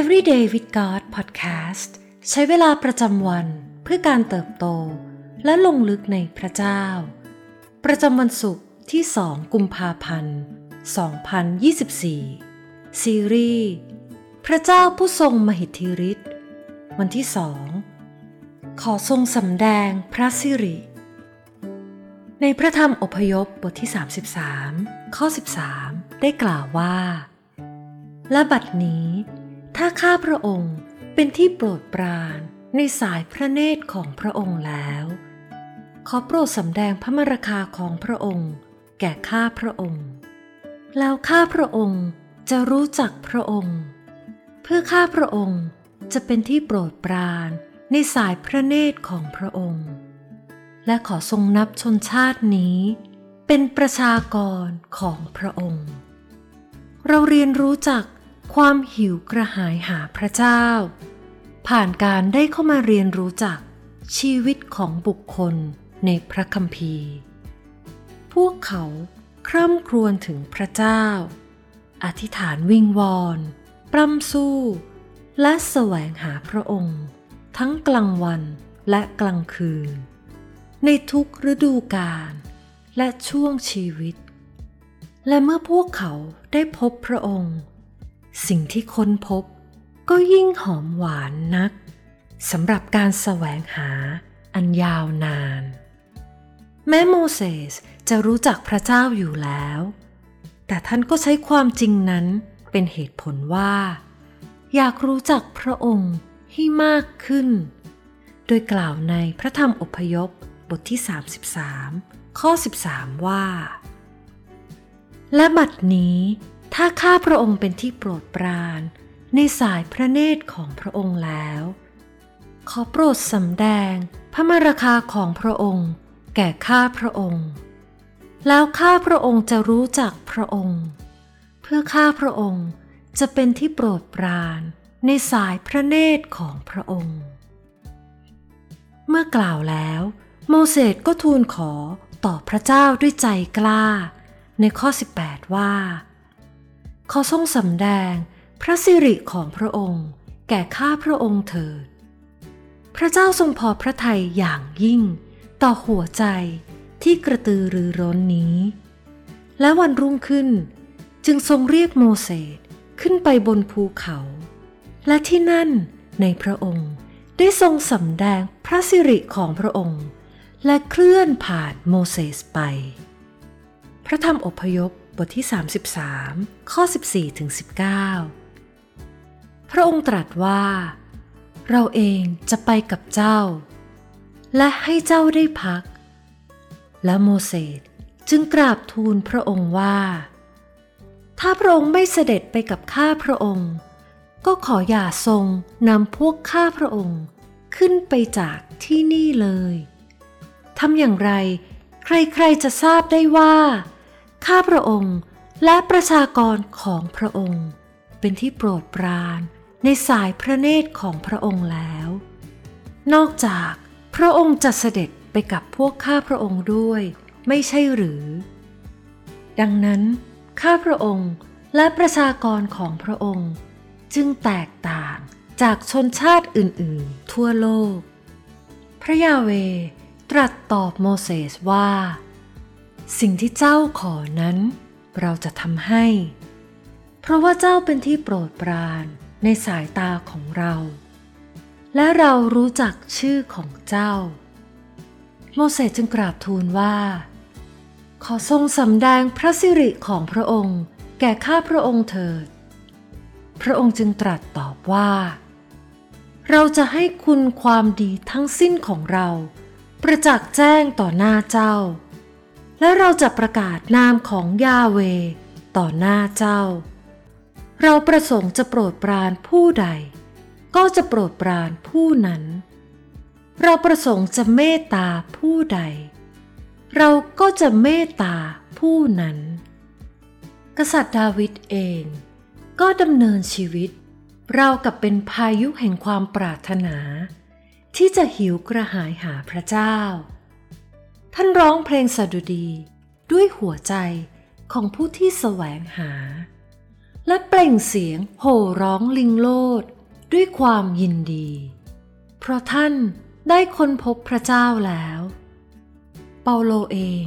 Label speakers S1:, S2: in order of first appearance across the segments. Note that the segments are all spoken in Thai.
S1: Everyday with God Podcast ใช้เวลาประจำวันเพื่อการเติบโต และลงลึกในพระเจ้า ประจำวันศุกร์ที่2กุมภาพันธ์ 2024 ซีรีส์พระเจ้าผู้ทรงมหิทธิฤทธิ์วันที่สองขอทรงสำแดงพระสิริ ในพระธรรมอพยพบทที่ 33 ข้อ 13 ได้กล่าวว่า และบัดนี้ ถ้าข้าพระองค์เป็นที่โปรดปรานในสายพระเนตรของพระองค์แล้ว ขอโปรดสำแดงพระมรคาของพระองค์ แก่ข้าพระองค์ แล้วข้าพระองค์จะรู้จักพระองค์ เพื่อข้าพระองค์จะเป็นที่โปรดปรานในสายพระเนตรของพระองค์ และขอทรงนับชนชาตินี้ เป็นประชากรของพระองค์ เราเรียนรู้จัก ความหิวกระหายหาพระเจ้า ผ่านการได้เข้ามาเรียนรู้จักชีวิตของบุคคลในพระคัมภีร์ พวกเขาคร่ำครวญถึงพระเจ้า อธิษฐานวิงวอนปล้ำสู้ และแสวงหาพระองค์ ทั้งกลางวันและกลางคืน ในทุกฤดูกาลและช่วงชีวิต และเมื่อพวกเขาได้พบพระองค์ สิ่งที่ค้นพบก็ยิ่งหอมหวานนักสำหรับการแสวงหาอันยาวนาน แม้โมเสสจะรู้จักพระเจ้าอยู่แล้ว แต่ท่านก็ใช้ความจริงนั้นเป็นเหตุผลว่า อยากรู้จักพระองค์ให้มากขึ้น โดยกล่าวในพระธรรมอพยพบทที่ 33 ข้อ 13 ว่า และบัดนี้ ถ้าข้าพระองค์เป็นที่โปรดปรานในสายพระเนตรของพระองค์แล้ว ขอโปรดสำแดงพระมรคาของพระองค์ แก่ข้าพระองค์ แล้วข้าพระองค์จะรู้จักพระองค์ เพื่อข้าพระองค์จะเป็นที่โปรดปรานในสายพระเนตรของพระองค์ เมื่อกล่าวแล้ว โมเสสก็ทูลขอต่อพระเจ้าด้วยใจกล้า ในข้อ 18 ว่า ขอทรงสำแดงพระสิริของพระองค์ แก่ข้าพระองค์เถิด พระเจ้าทรงพอพระทัยอย่างยิ่ง ต่อหัวใจที่กระตือรือร้นนี้ และวันรุ่งขึ้น จึงทรงเรียกโมเสสขึ้นไปบนภูเขา และที่นั่นในพระองค์ได้ทรงสำแดงพระสิริของพระองค์ และเคลื่อนผ่านโมเสสไป พระธรรมอพยพ บทที่ 33 ข้อ 14ถึง19 พระองค์ตรัสว่า เราเองจะไปกับเจ้า และให้เจ้าได้พัก และโมเสสจึงกราบทูลพระองค์ว่า ถ้าพระองค์ไม่เสด็จไปกับข้าพระองค์ ก็ขออย่าทรงนำพวกข้าพระองค์ขึ้นไปจากที่นี่เลยทำอย่างไร ใครๆจะทราบได้ว่า ข้าพระองค์และประชากรของพระองค์ เป็นที่โปรดปรานในสายพระเนตรของพระองค์แล้ว นอกจากพระองค์จะเสด็จไปกับพวกข้าพระองค์ด้วยไม่ใช่หรือ ดังนั้น ข้าพระองค์และประชากรของพระองค์ จึงแตกต่างจากชนชาติอื่นๆ ทั่วโลก พระยาเวตรัสตอบโมเสสว่า สิ่งที่เจ้าขอนั้น เราจะทำให้ เพราะว่าเจ้าเป็นที่โปรดปรานในสายตาของเรา และเรารู้จักชื่อของเจ้า โมเสสจึงกราบทูลว่า ขอทรงสำแดงพระสิริของพระองค์ แก่ข้าพระองค์เถิด พระองค์จึงตรัสตอบว่า เราจะให้คุณความดีทั้งสิ้นของเรา ประจักษ์แจ้งต่อหน้าเจ้า และเราจะประกาศนามของยาเว ต่อหน้าเจ้า เราประสงค์จะโปรดปรานผู้ใด ก็จะโปรดปรานผู้นั้น เราประสงค์จะเมตตาผู้ใด เราก็จะเมตตาผู้นั้น กษัตริย์ดาวิดเอง ก็ดำเนินชีวิตเรากับเป็นพายุแห่งความปรารถนา ที่จะหิวกระหายหาพระเจ้า ท่านร้องเพลงสดุดีด้วยหัวใจของผู้ที่แสวงหา และเปล่งเสียงโห่ร้องลิงโลดด้วยความยินดี เพราะท่านได้ค้นพบพระเจ้าแล้ว เปาโลเอง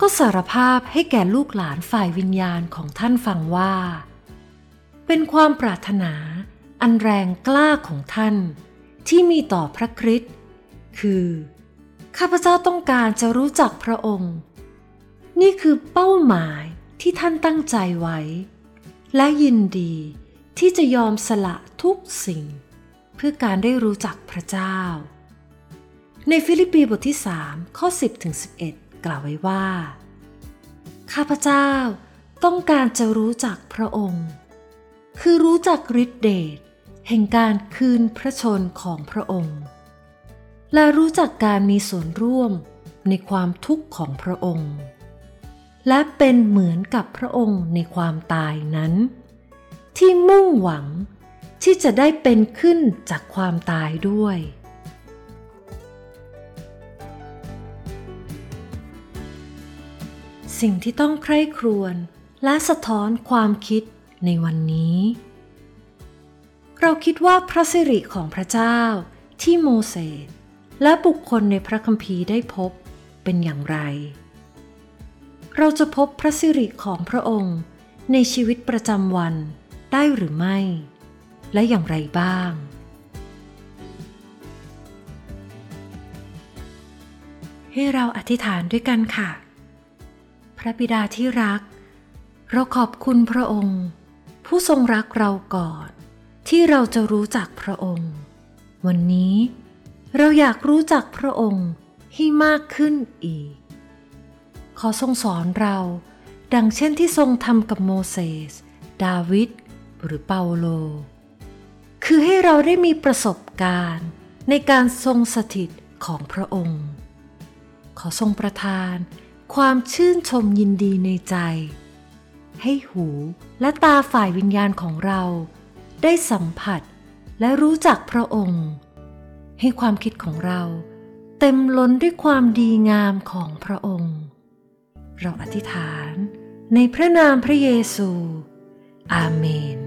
S1: ก็สารภาพให้แก่ลูกหลานฝ่ายวิญญาณของท่านฟังว่า เป็นความปรารถนาอันแรงกล้าของท่านที่มีต่อพระคริสต์คือ ข้าพเจ้าต้องการจะรู้จักพระองค์ นี่คือเป้าหมายที่ท่านตั้งใจไว้ และยินดีที่จะยอมสละทุกสิ่ง เพื่อการได้รู้จักพระเจ้า ในฟิลิปปีบทที่ 3 ข้อ 10ถึง11 กล่าวไว้ว่า ข้าพเจ้าต้องการจะรู้จักพระองค์ คือรู้จักฤทธิเดชแห่งการคืนพระชนของพระองค์ และรู้จักการมีส่วนร่วมในความทุกข์ของพระองค์ และเป็นเหมือนกับพระองค์ในความตายนั้น ที่มุ่งหวังที่จะได้เป็นขึ้นจากความตายด้วย สิ่งที่ต้องใคร่ครวญและสะท้อนความคิดในวันนี้ เราคิดว่าพระสิริของพระเจ้าที่โมเสส และบุคคลในพระคัมภีร์ได้พบเป็นอย่างไร เราจะพบพระสิริของพระองค์ในชีวิตประจำวันได้หรือไม่ และอย่างไรบ้าง ให้เราอธิษฐานด้วยกันค่ะ พระบิดาที่รัก เราขอบคุณพระองค์ ผู้ทรงรักเราก่อน ที่เราจะรู้จักพระองค์ วันนี้ เราอยากรู้จักพระองค์ให้มากขึ้นอีก ขอทรงสอนเรา ดังเช่นที่ทรงทำกับโมเสส ดาวิด หรือเปาโล คือให้เราได้มีประสบการณ์ในการทรงสถิตของพระองค์ ขอทรงประทานความชื่นชมยินดีในใจ ให้หูและตาฝ่ายวิญญาณของเรา ได้สัมผัสและรู้จักพระองค์ ให้ความคิดของเรา เต็มล้นด้วยความดีงามของพระองค์ เราอธิษฐานในพระนามพระเยซู อาเมน